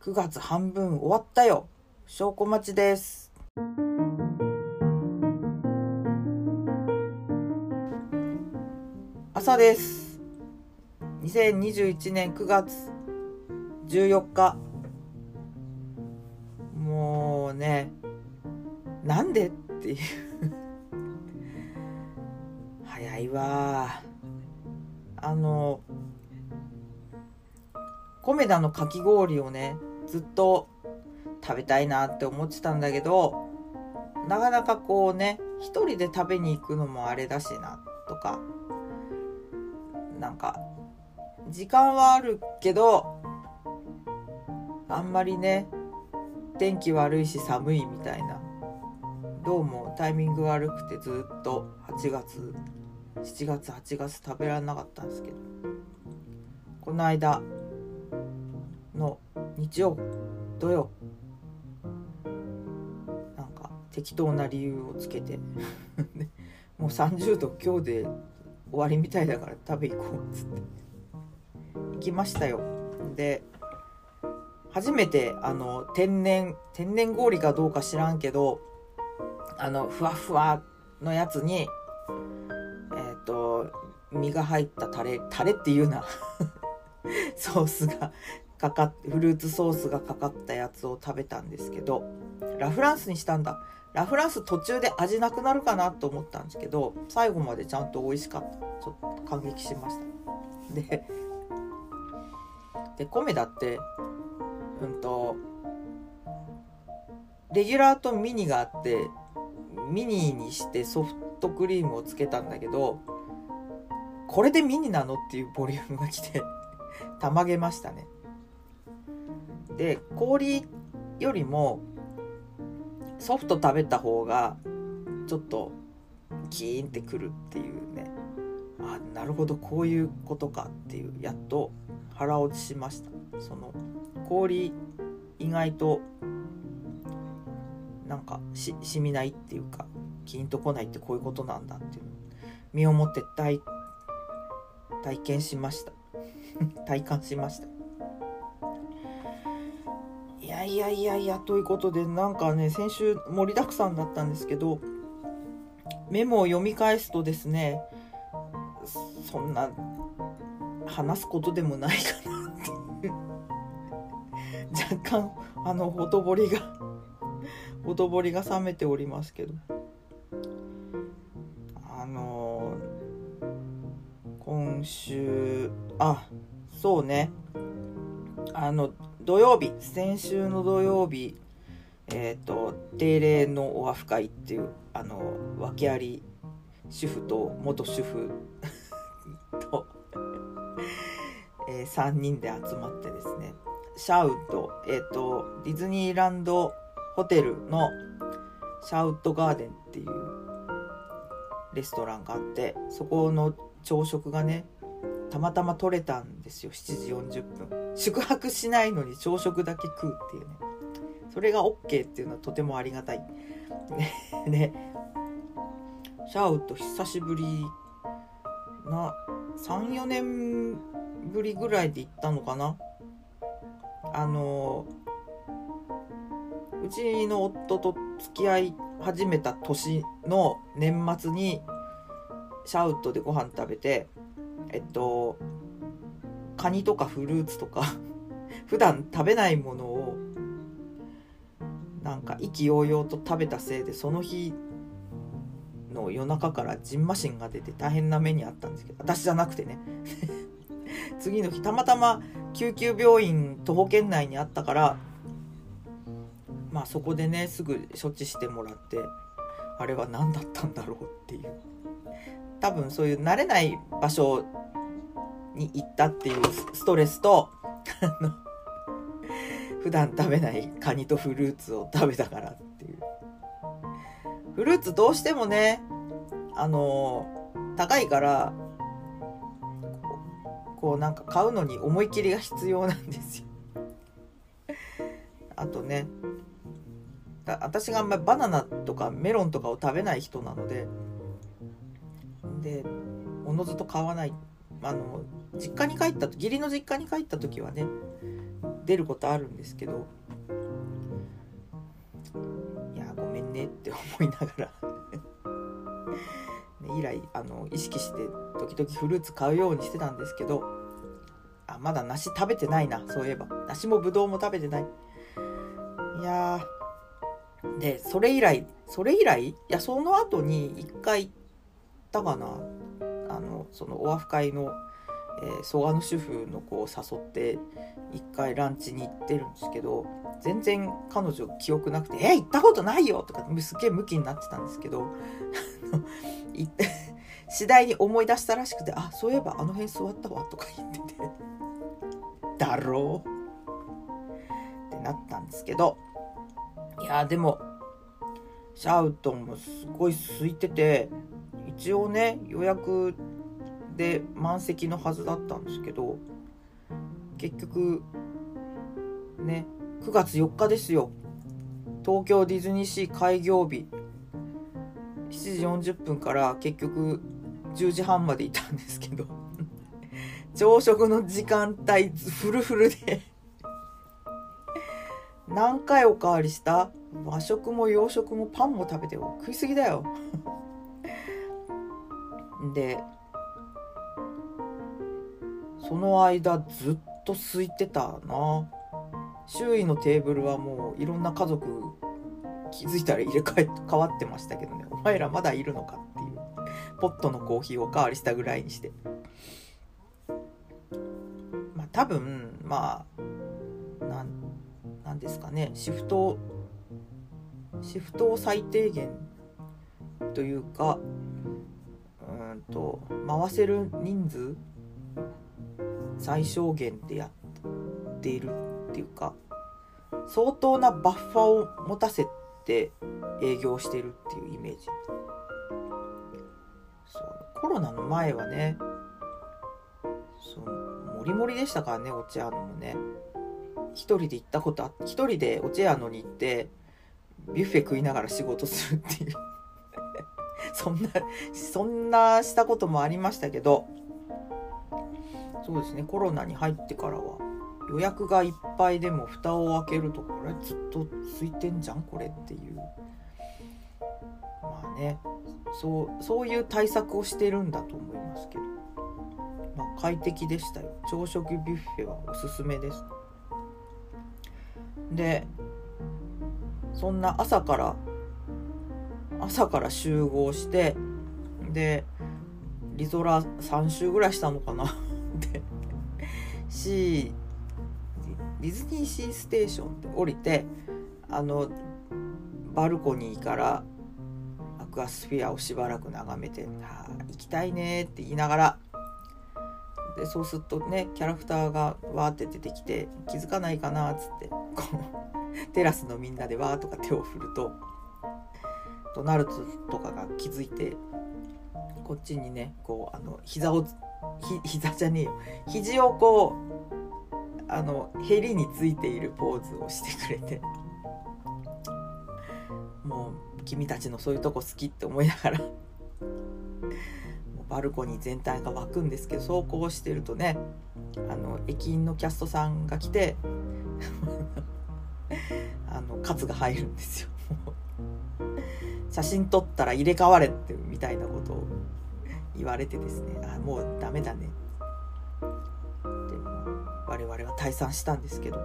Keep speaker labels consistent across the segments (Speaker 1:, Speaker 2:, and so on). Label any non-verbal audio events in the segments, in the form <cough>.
Speaker 1: 9月半分終わったよ。証拠待ちです。朝です。2021年9月14日。もうねなんでっていう。<laughs> 早いわ。あのコメダのかき氷をねずっと食べたいなって思ってたんだけどなかなかこうね一人で食べに行くのもあれだしなとかなんか時間はあるけどあんまりね天気悪いし寒いみたいなどうもタイミング悪くてずっと8月7月8月食べられなかったんですけどこの間の日曜土曜。なんか適当な理由をつけて。<laughs> もう30度今日で終わりみたいだから食べ行こうっつって。行きましたよ。で初めてあの天然天然氷かどうか知らんけどあのふわふわのやつにえっ、ー、と身が入ったタレタレっていうな。<laughs> ソースがかかっフルーツソースがかかったやつを食べたんですけどラフランスにしたんだ。ラフランス途中で味なくなるかなと思ったんですけど最後までちゃんと美味しかった。ちょっと感激しました。でで米だってうんとレギュラーとミニがあってミニにしてソフトクリームをつけたんだけどこれでミニなのっていうボリュームが来てたまげましたね。で氷よりもソフト食べた方がちょっとキーンってくるっていうね。あなるほどこういうことかっていうやっと腹落ちしました。その氷意外となんかし染みないっていうかキーンとこないってこういうことなんだっていう身をもって体体験しました。<laughs> 体感しました。いやいやいやということでなんかね先週盛りだくさんだったんですけどメモを読み返すとですねそんな話すことでもないかなっていう若干あのほとぼりがほとぼりが冷めておりますけど。あのー、今週あそうね。あの土曜日先週の土曜日えっ、ー、と定例のオアフ会っていうあの訳あり主婦と元主婦とえー、3人で集まってですねシャウトえっ、ー、とディズニーランドホテルのシャウトガーデンっていうレストランがあってそこの朝食がねたまたま取れたんですよ。7時40分。宿泊しないのに朝食だけ食うっていうね。それが OK っていうのはとてもありがたい。<laughs> ね。シャウト久しぶりな34年ぶりぐらいで行ったのかな。あのうちの夫と付き合い始めた年の年末にシャウトでご飯食べてえっとカニとかフルーツとか <laughs> 普段食べないものをなんか意気揚々と食べたせいでその日の夜中からジンマシンが出て大変な目にあったんですけど私じゃなくてね。<laughs> 次の日たまたま救急病院徒歩圏内にあったからまあそこでねすぐ処置してもらってあれは何だったんだろうっていう。多分そういう慣れない場所に行ったっていうストレスと <laughs> 普段食べないカニとフルーツを食べたからっていう。フルーツどうしてもねあの高いからこうなんか買うのに思い切りが必要なんですよ。<laughs> あとね私があんまりバナナとかメロンとかを食べない人なのででおのずと買わない。あの実家に帰った義理の実家に帰った時はね出ることあるんですけどいやごめんねって思いながら。<laughs> 以来あの意識して時々フルーツ買うようにしてたんですけどあまだ梨食べてないなそういえば。梨もぶどうも食べてない。いやでそれ以来それ以来？いやその後に一回ったかなあのそのオアフ会の、えー、蘇我の主婦の子を誘って一回ランチに行ってるんですけど全然彼女記憶なくて「え行ったことないよ!」とかすっげえムキになってたんですけど <laughs> 次第に思い出したらしくて「あそういえばあの辺座ったわ」とか言ってて「だろう?」ってなったんですけどいやでもシャウトンもすごい空いてて一応ね予約で満席のはずだったんですけど結局ね9月4日ですよ。東京ディズニーシー開業日。7時40分から結局10時半までいたんですけど。<laughs> 朝食の時間帯フルフルで。<laughs> 何回おかわりした？和食も洋食もパンも食べてよ食いすぎだよ。でその間ずっと空いてたな。周囲のテーブルはもういろんな家族気づいたら入れ替え変わってましたけどね。お前らまだいるのかっていう。ポットのコーヒーをおかわりしたぐらいにして。まあ多分まあなんなんですかね。シフトシフトを最低限というかうんと回せる人数最小限でやっているっていうか相当なバッファを持たせて営業してるっていうイメージ。そうコロナの前はねそうモリモリでしたからねオチアノもね。一人で行ったことあって一人でオチアノに行ってビュッフェ食いながら仕事するっていう。そんなそんなしたこともありましたけどそうですねコロナに入ってからは予約がいっぱいでも蓋を開けるとこれずっと空いてんじゃんこれっていう。まあねそうそういう対策をしてるんだと思いますけど、まあ、快適でしたよ。朝食ビュッフェはおすすめです。でそんな朝から朝から集合してでリゾラ3周ぐらいしたのかな。<laughs> で C ディズニーシーステーションって降りてあのバルコニーからアクアスフィアをしばらく眺めて「あ行きたいね」って言いながらでそうするとねキャラクターがわーって出てきて気づかないかなっつってこうテラスのみんなでわーとか手を振るとドナルドとかが気づいてこっちにねこうあの膝をひ膝じゃねえよ。肘をこうあのへりについているポーズをしてくれて。もう君たちのそういうとこ好きって思いながら。バルコニー全体が湧くんですけど走行してるとねあの駅員のキャストさんが来て <laughs> あのカツが入るんですよ。写真撮ったら入れ替われってみたいなことを言われてですね。あもうダメだね。で我々は退散したんですけど。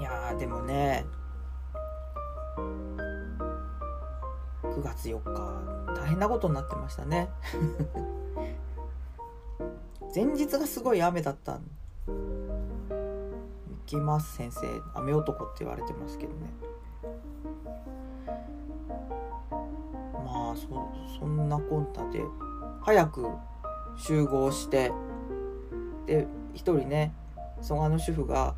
Speaker 1: いやでもね。9月4日。大変なことになってましたね。<laughs> 前日がすごい雨だったミッキーマウス先生。雨男って言われてますけどね。そんなこんなで早く集合してで一人ね蘇我の主婦が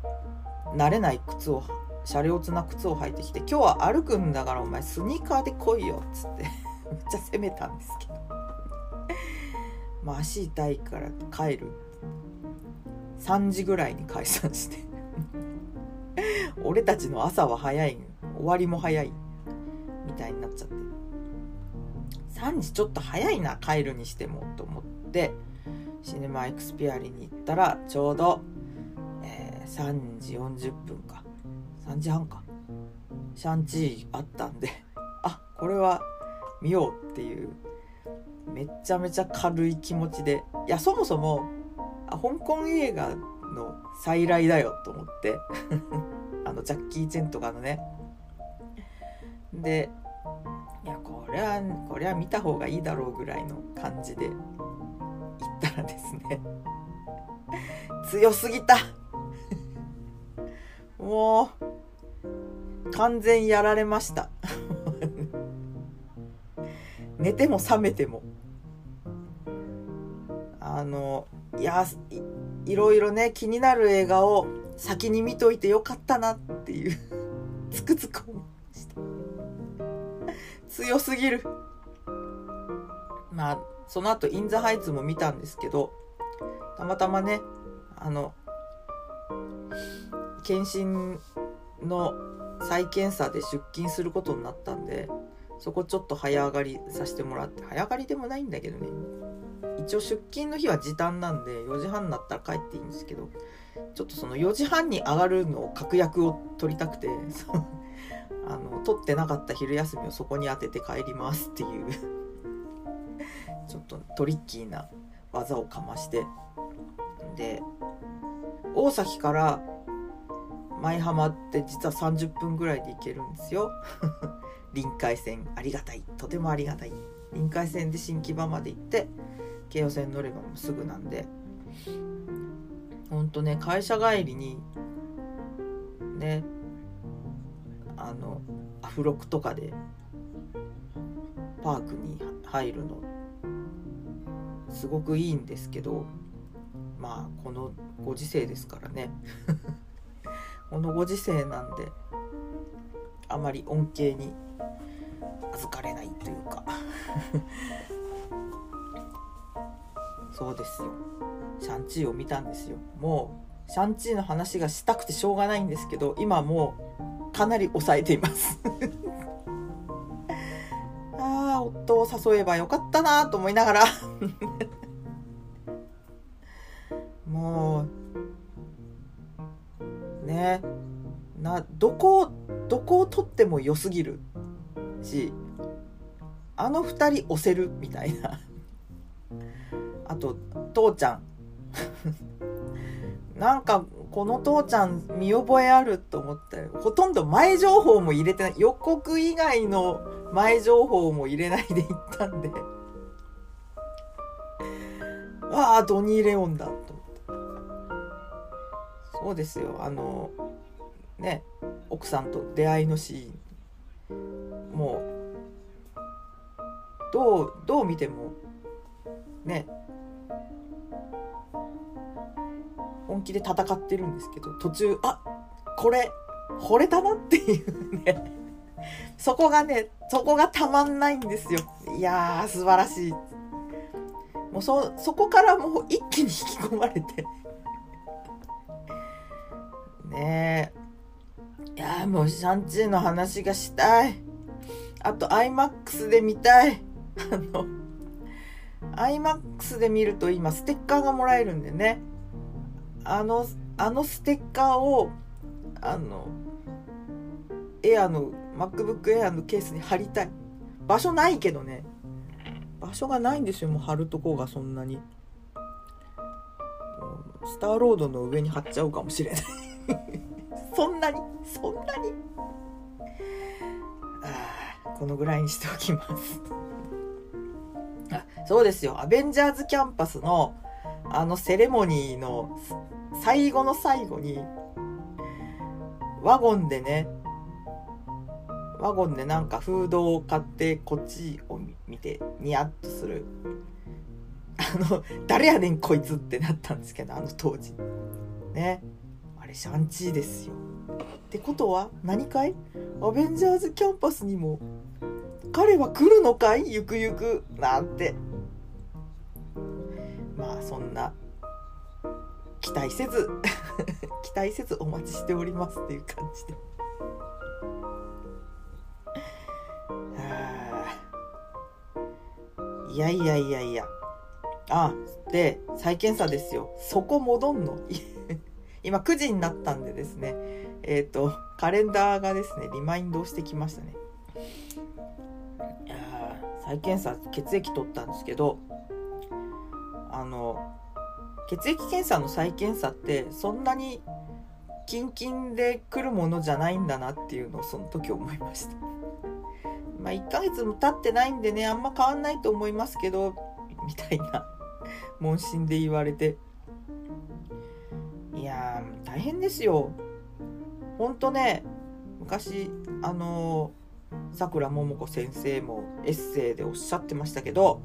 Speaker 1: 慣れない靴を車両つな靴を履いてきて「今日は歩くんだからお前スニーカーで来いよ」っつって <laughs> めっちゃ責めたんですけど。<laughs> まあ足痛いから帰る。3時ぐらいに解散して。<laughs> 俺たちの朝は早い終わりも早い。みたいになっちゃって。3時ちょっと早いな帰るにしてもと思ってシネマエクスピアリに行ったらちょうど、え3時40分か。3時半か。シャンチーあったんで <laughs> あこれは見ようっていうめちゃめちゃ軽い気持ちで。いやそもそもあ香港映画の再来だよと思って。<laughs> あのジャッキー・チェンとかのね。でこれはこれは見た方がいいだろうぐらいの感じで行ったらですね。<laughs> 強すぎた。<laughs> もう完全やられました。<laughs> 寝ても覚めても。あのいやいろいろね気になる映画を先に見といてよかったなっていう。つくづく思いました強すぎる。まあその後インザハイツも見たんですけどたまたまねあの検診の再検査で出勤することになったんでそこちょっと早上がりさせてもらって早上がりでもないんだけどね。一応出勤の日は時短なんで4時半になったら帰っていいんですけどちょっとその4時半に上がるのを確約を取りたくてあの取ってなかった昼休みをそこに当てて帰りますっていう <laughs> ちょっとトリッキーな技をかまして。で大崎から舞浜って実は30分ぐらいで行けるんですよ。<laughs> 臨海線ありがたい。とてもありがたい。臨海線で新木場まで行って京葉線乗ればもうすぐなんで。ほんとね会社帰りにねあのアフロクとかでパークに入るのすごくいいんですけどまあこのご時世ですからね。<laughs> このご時世なんであまり恩恵に預かれないというか。<laughs> そうですよ。シャンチーを見たんですよ。もうシャンチーの話がしたくてしょうがないんですけど今もうかなり抑えています。<laughs> ああ夫を誘えばよかったなと思いながら。<laughs> もうねなどこどこを取っても良すぎるしあの2人押せるみたいな。あと父ちゃん。<laughs> なんかこの父ちゃん見覚えあると思ってほとんど前情報も入れてない。予告以外の前情報も入れないで行ったんで。<laughs> わあドニー・レオンだ。と思ってそうですよ。あのね奥さんと出会いのシーン。もうどうどう見てもね気で戦ってるんですけど途中あこれ惚れたなっていうね。<laughs> そこがねそこがたまんないんですよ。いやー素晴らしい。もうそそこからもう一気に引き込まれて。<laughs> ねえ。いやもうシャンチーの話がしたい。あと iMAX で見たい。あの iMAX で見ると今ステッカーがもらえるんでね。あのあのステッカーをあのエアの MacBook Air のケースに貼りたい。場所ないけどね。場所がないんですよもう貼るとこがそんなに。スターロードの上に貼っちゃうかもしれない。<laughs> そんなにそんなに。あこのぐらいにしておきます。あそうですよ。アベンジャーズキャンパスのあのセレモニーの最後の最後にワゴンでねワゴンでなんかフードを買ってこっちを見てニヤッとする。あの誰やねんこいつってなったんですけどあの当時。ね。あれシャンチーですよ。ってことは何かい？アベンジャーズキャンパスにも彼は来るのかい？ゆくゆく。なんて。まあそんな期待せず <laughs> 期待せずお待ちしておりますっていう感じで。いやいやいやいや。あで再検査ですよ。そこ戻んの？<laughs> 今9時になったんでですね。えっ、ー、とカレンダーがですねリマインドをしてきましたね。いや再検査血液取ったんですけどあの血液検査の再検査ってそんなにキンキンで来るものじゃないんだなっていうのをその時思いました。<laughs> まあ1ヶ月も経ってないんでねあんま変わんないと思いますけどみたいな問診で言われて。いや大変ですよ。ほんとね昔あのさくらももこ先生もエッセイでおっしゃってましたけど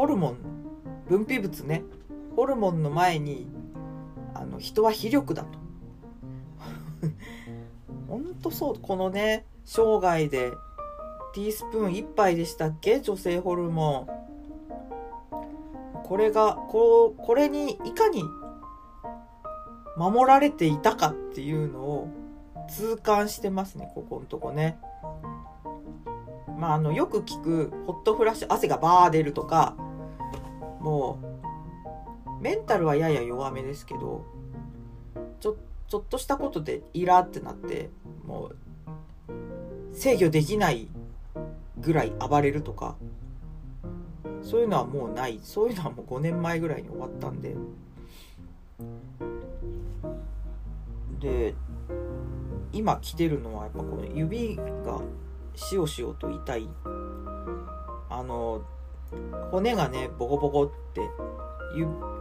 Speaker 1: ホルモン分泌物ね。ホルモンの前にあの人は非力だと。ほんとそう。このね生涯でティースプーン1杯でしたっけ？女性ホルモン。これがこうこれにいかに守られていたかっていうのを痛感してますね。ここのとこね。まああのよく聞くホットフラッシュ汗がバー出るとかもうメンタルはやや弱めですけどちょちょっとしたことでイラってなってもう制御できないぐらい暴れるとかそういうのはもうない。そういうのはもう5年前ぐらいに終わったんで。で今来てるのはやっぱこの指がしおしおと痛い。あの骨がねボコボコって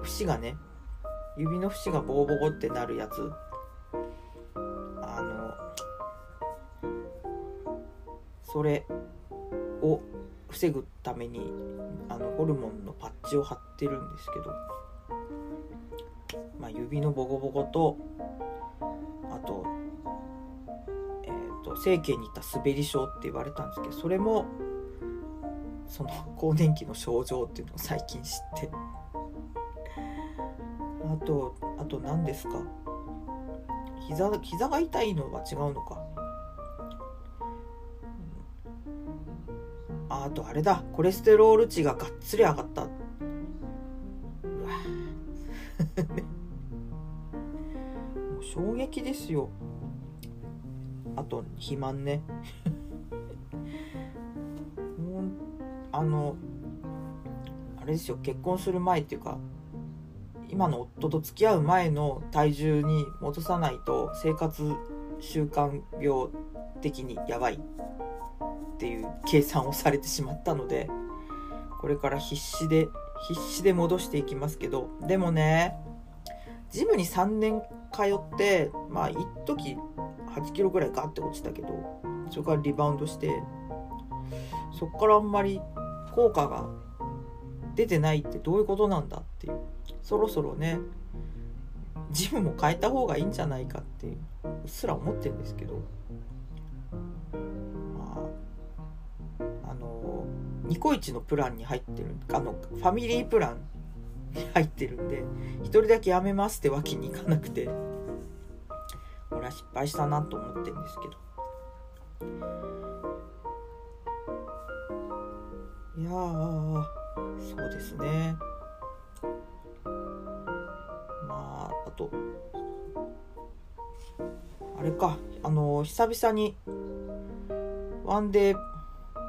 Speaker 1: 節がね指の節がボコボコってなるやつ。あのそれを防ぐためにあのホルモンのパッチを貼ってるんですけど、まあ、指のボコボコとあと,、えーと、整形に行った滑り症って言われたんですけどそれもその更年期の症状っていうのを最近知って。あとあと何ですか？膝膝が痛いのは違うのか？ああとあれだ。コレステロール値ががっつり上がった。うわ <laughs> もう衝撃ですよ。あと肥満ね。<laughs> あのあれですよ結婚する前っていうか今の夫と付き合う前の体重に戻さないと生活習慣病的にやばいっていう計算をされてしまったのでこれから必死で必死で戻していきますけどでもねジムに3年通ってまあ一時8キロぐらいガッて落ちたけどそれからリバウンドしてそっからあんまり効果が出てないってどういうことなんだっていう。そろそろねジムも変えた方がいいんじゃないかっていううっすら思ってるんですけど。まああのニコイチのプランに入ってるあのファミリープランに入ってるんで1人だけやめますってわけにいかなくて俺は失敗したなと思ってるんですけど。いやそうですね。まああとあれか。あの久々にワンデー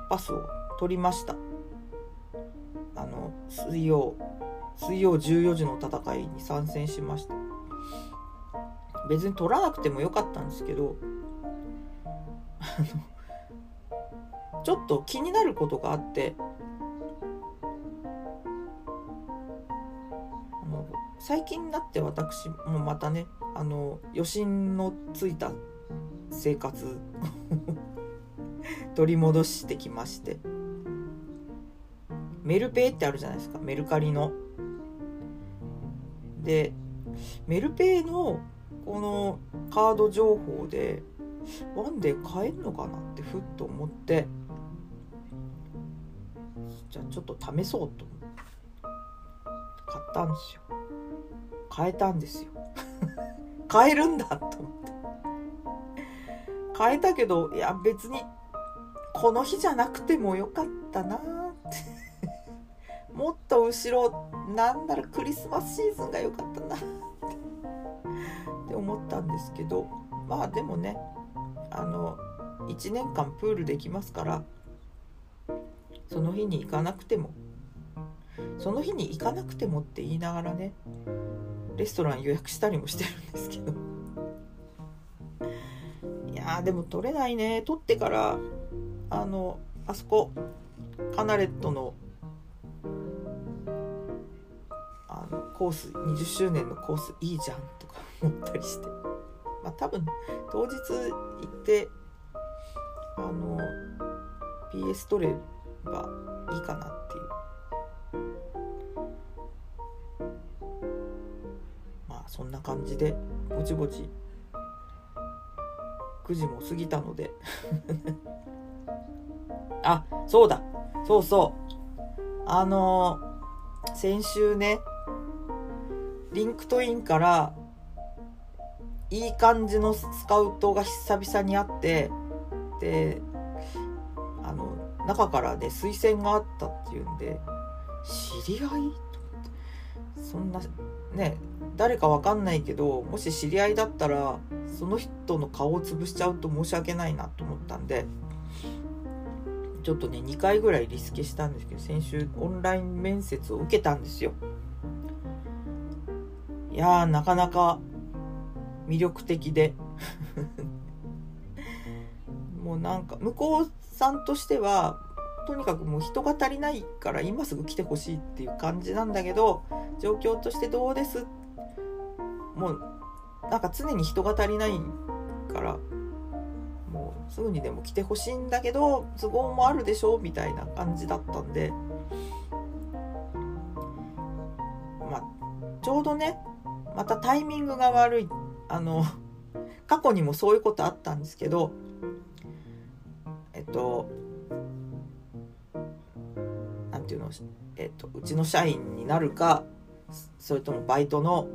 Speaker 1: パスを取りました。あの水曜水曜14時の戦いに参戦しました。別に取らなくてもよかったんですけどあのちょっと気になることがあって最近になって私もまたねあの余震のついた生活 <laughs> 取り戻してきまして。メルペイってあるじゃないですかメルカリの。でメルペイのこのカード情報でワンデー買えるのかなってふっと思って。じゃあちょっと試そうと思って。買ったんですよ。買えたんですよ。買えるんだと思って。買えたけどいや別にこの日じゃなくてもよかったなって。もっと後ろなんならクリスマスシーズンが良かったなって。思ったんですけどまあでもねあの1年間プールできますからその日に行かなくても。その日に行かなくてもって言いながらねレストラン予約したりもしてるんですけど。<laughs> いやでも取れないね。取ってからあのあそこカナレットのあのコース20周年のコースいいじゃんとか <laughs> 思ったりして。まあ多分当日行ってあの PS 取ればいいかなっていそんな感じでぼちぼち9時も過ぎたので。<laughs> あそうだ。そうそう。あの先週ねリンクトインからいい感じのスカウトが久々にあってであの中からね推薦があったっていうんで知り合い？と思ってそんなね誰かわかんないけどもし知り合いだったらその人の顔を潰しちゃうと申し訳ないなと思ったんでちょっとね2回ぐらいリスケしたんですけど先週オンライン面接を受けたんですよ。いやなかなか魅力的で。<laughs> もうなんか向こうさんとしてはとにかくもう人が足りないから今すぐ来てほしいっていう感じなんだけど状況としてどうですもうなんか常に人が足りないからもうすぐにでも来てほしいんだけど都合もあるでしょみたいな感じだったんでまあちょうどねまたタイミングが悪いあの過去にもそういうことあったんですけどえっとなんていうのえっとうちの社員になるかそれともバイトの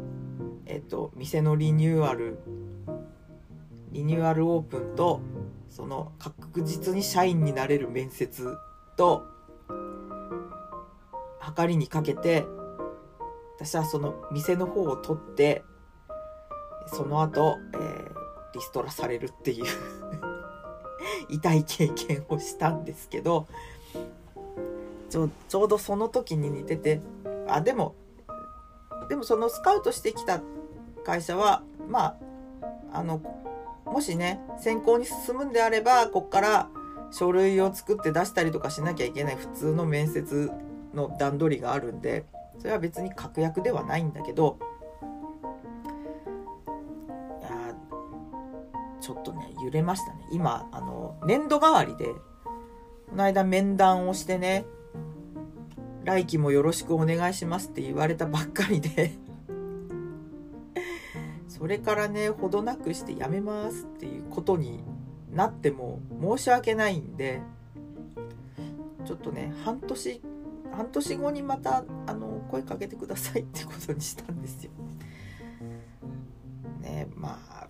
Speaker 1: えっと店のリニューアルリニューアルオープンとその確実に社員になれる面接と計りにかけて私はその店の方を取ってその後、えー、リストラされるっていう <laughs> 痛い経験をしたんですけどちょちょうどその時に似ててあでもでもそのスカウトしてきた会社はまああのもしね選考に進むんであればこっから書類を作って出したりとかしなきゃいけない普通の面接の段取りがあるんでそれは別に確約ではないんだけどいやちょっとね揺れましたね。今あの年度代わりでこの間面談をしてね来期もよろしくお願いしますって言われたばっかりでそれからねほどなくしてやめますっていうことになっても申し訳ないんでちょっとね半年半年後にまたあの声かけてくださいってことにしたんですよ。ねまあ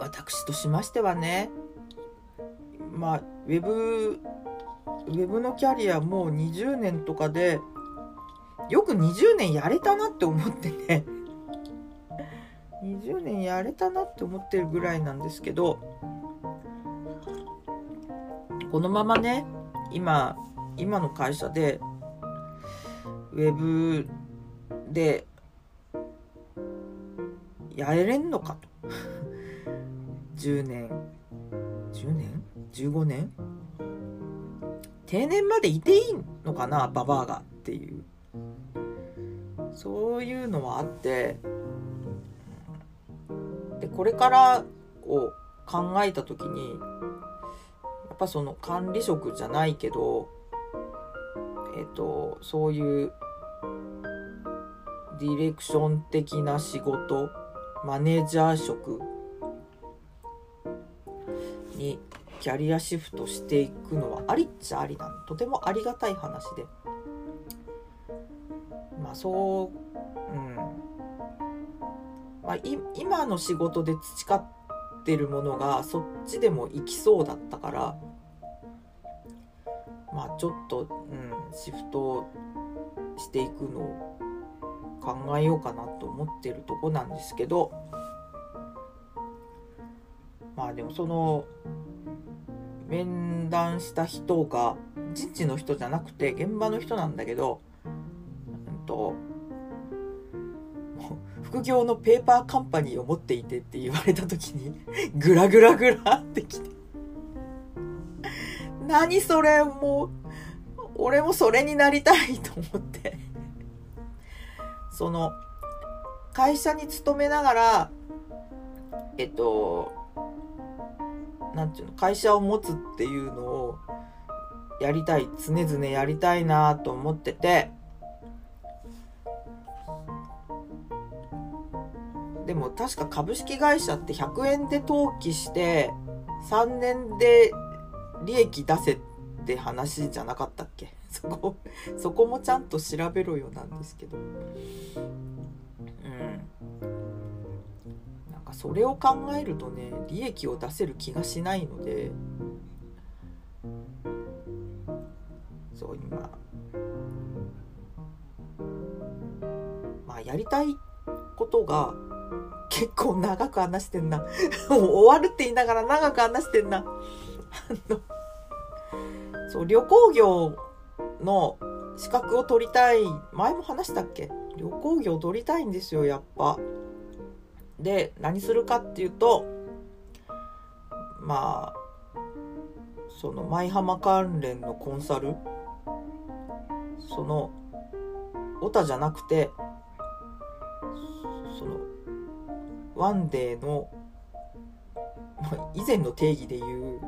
Speaker 1: 私としましてはねまあウェブウェブのキャリアもう20年とかでよく20年やれたなって思ってね20年やれたなって思ってるぐらいなんですけどこのままね今今の会社でウェブでやれんのかと。<laughs> 10年。10年 ?15 年？定年までいていいのかなババアがっていう。そういうのはあってでこれからを考えた時にやっぱその管理職じゃないけどえっとそういうディレクション的な仕事マネージャー職にキャリアシフトしていくのはありっちゃありなのとてもありがたい話で。まあそううん。まあ、今の仕事で培ってるものがそっちでも行きそうだったからまあちょっと、うん、シフトしていくのを考えようかなと思ってるとこなんですけどまあでもその面談した人が人事の人じゃなくて現場の人なんだけど、うんと、副業のペーパーカンパニーを持っていてって言われた時に <laughs> グラグラグラってきて。<laughs> 何それもう俺もそれになりたいと思って。<laughs> その会社に勤めながらえっとなんていうの会社を持つっていうのをやりたい常々やりたいなと思ってて。でも確か株式会社って100円で登記して3年で利益出せって話じゃなかったっけ？<laughs> そこそこもちゃんと調べろよなんですけど。うん。なんかそれを考えるとね利益を出せる気がしないので。そう今。まあやりたいことが結構長く話してんな。<laughs> もう終わるって言いながら長く話してんな。そう旅行業の資格を取りたい。前も話したっけ？旅行業取りたいんですよやっぱ。で何するかっていうとまあその舞浜関連のコンサル？そのオタじゃなくてそのワンデーの以前の定義でいう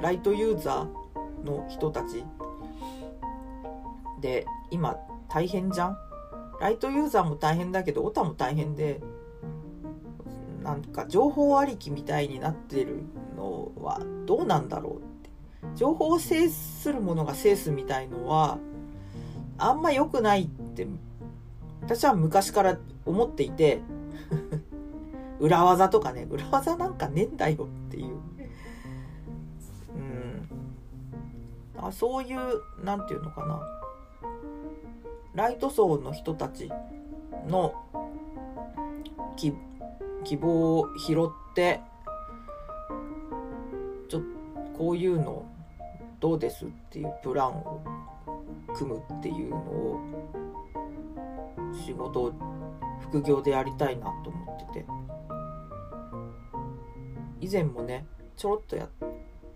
Speaker 1: ライトユーザーの人たち。で今大変じゃん？ライトユーザーも大変だけどオタも大変でなんか情報ありきみたいになってるのはどうなんだろうって。情報を制するものが制すみたいのはあんま良くないって私は昔から思っていて裏技とかね裏技なんかねえんだよっていう、うん、あそういう何て言うのかな。ライト層の人たちの希望を拾ってちょこういうのどうですっていうプランを組むっていうのを仕事副業でやりたいなと思ってて。以前もねちょろっとや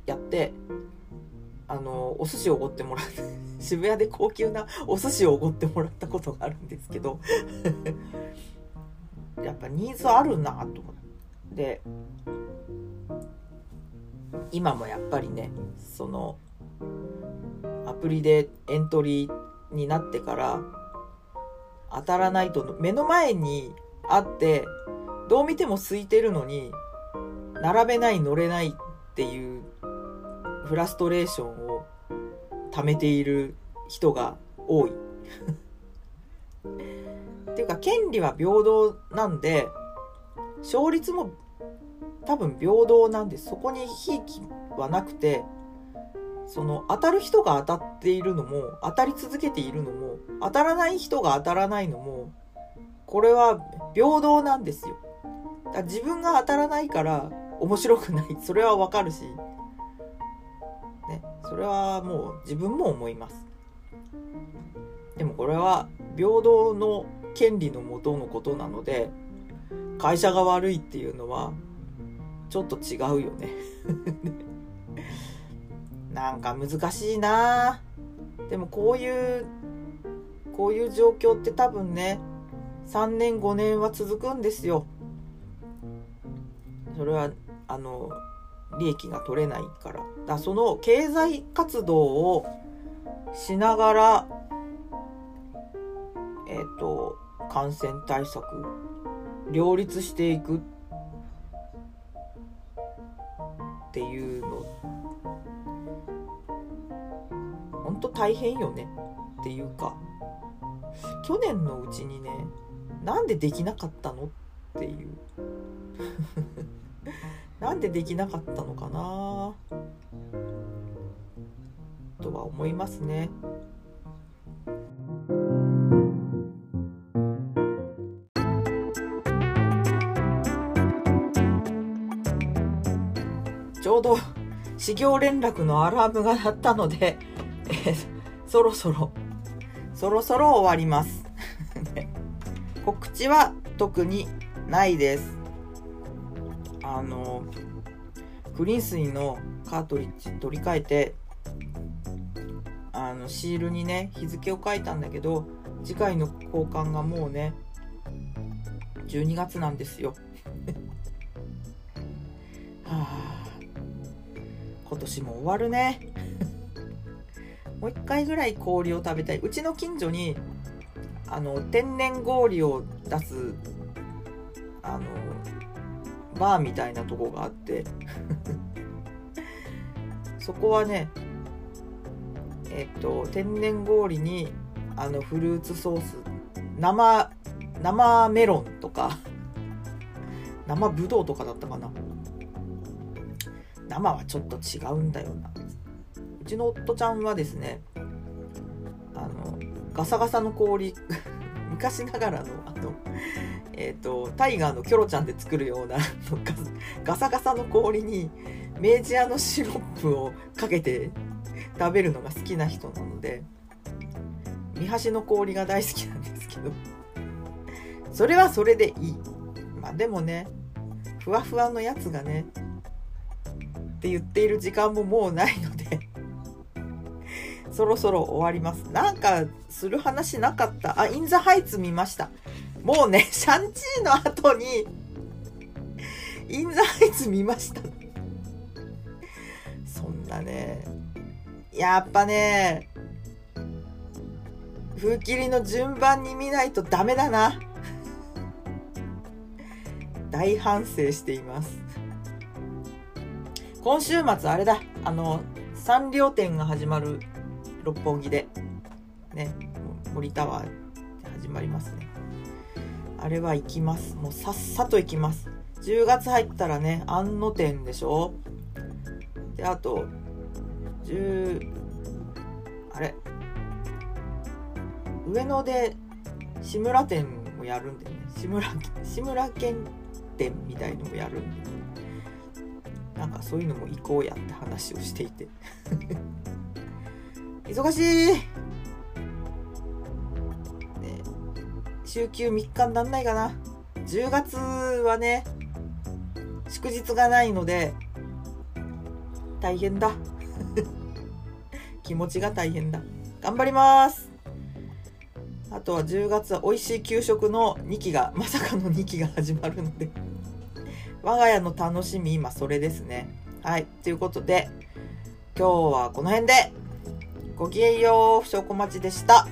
Speaker 1: やってあのお寿司をおごってもらって <laughs> 渋谷で高級なお寿司をおごってもらったことがあるんですけど <laughs> やっぱニーズあるなと思って。今もやっぱりねそのアプリでエントリーになってから当たらないと目の前にあってどう見ても空いてるのに並べない乗れないっていうフラストレーションを溜めている人が多い。<laughs> っていうか権利は平等なんで勝率も多分平等なんですそこにひいきはなくてその当たる人が当たっているのも当たり続けているのも当たらない人が当たらないのもこれは平等なんですよ。だ自分が当たらないから面白くない。<laughs> それはわかるし。ね。それはもう自分も思います。でもこれは平等の権利のもとのことなので会社が悪いっていうのはちょっと違うよね。<laughs> なんか難しいな。でもこういうこういう状況って多分ね3年5年は続くんですよ。それはあの利益が取れないから。だその経済活動をしながらえっ、ー、と感染対策両立していくっていうの本当大変よねっていうか去年のうちにねなんでできなかったのっていう。なんでできなかったのかな？とは思いますね。ちょうど始業連絡のアラームが鳴ったので、えー、そろそろ、そろそろ終わります。<laughs> 告知は特にないです。あのクリーン水のカートリッジ取り替えてあのシールにね日付を書いたんだけど次回の交換がもうね12月なんですよ。<laughs> はあ。今年も終わるね。もう一回ぐらい氷を食べたい。うちの近所にあの天然氷を出すあのバーみたいなとこがあって。<laughs> そこはねえっと天然氷にあのフルーツソース生生メロンとか <laughs> 生ぶどうとかだったかな。生はちょっと違うんだよな。うちの夫ちゃんはですねあのガサガサの氷 <laughs> 昔ながらのあのえっ、ー、とタイガーのキョロちゃんで作るようなガサガサの氷に明治屋のシロップをかけて食べるのが好きな人なので三橋の氷が大好きなんですけど。それはそれでいい。まあでもねふわふわのやつがねって言っている時間ももうないのでそろそろ終わります。なんかする話なかった。あインザハイツ見ました。もうね <laughs> シャンチーの後にインザハイツ見ました。そんなねやっぱね風切りの順番に見ないとダメだな。<laughs> 大反省しています。今週末あれだ。あのサンリオ展が始まる六本木で。ね森タワー始まりますね。あれは行きます。もうさっさと行きます。10月入ったらね安野店でしょ？であと10あれ？上野で志村店もやるんでね。志村志村けん店みたいのもやるんで、ね、なんかそういうのも行こうやって話をしていて。<laughs> 忙しい、週休3日になんないかな10月はね祝日がないので大変だ <laughs> 気持ちが大変だ頑張りますあとは10月は美味しい給食の2期がまさかの2期が始まるので我が家の楽しみ、今それですね。はい。ということで、今日はこの辺で、ごきげんよう、不祥小町でした。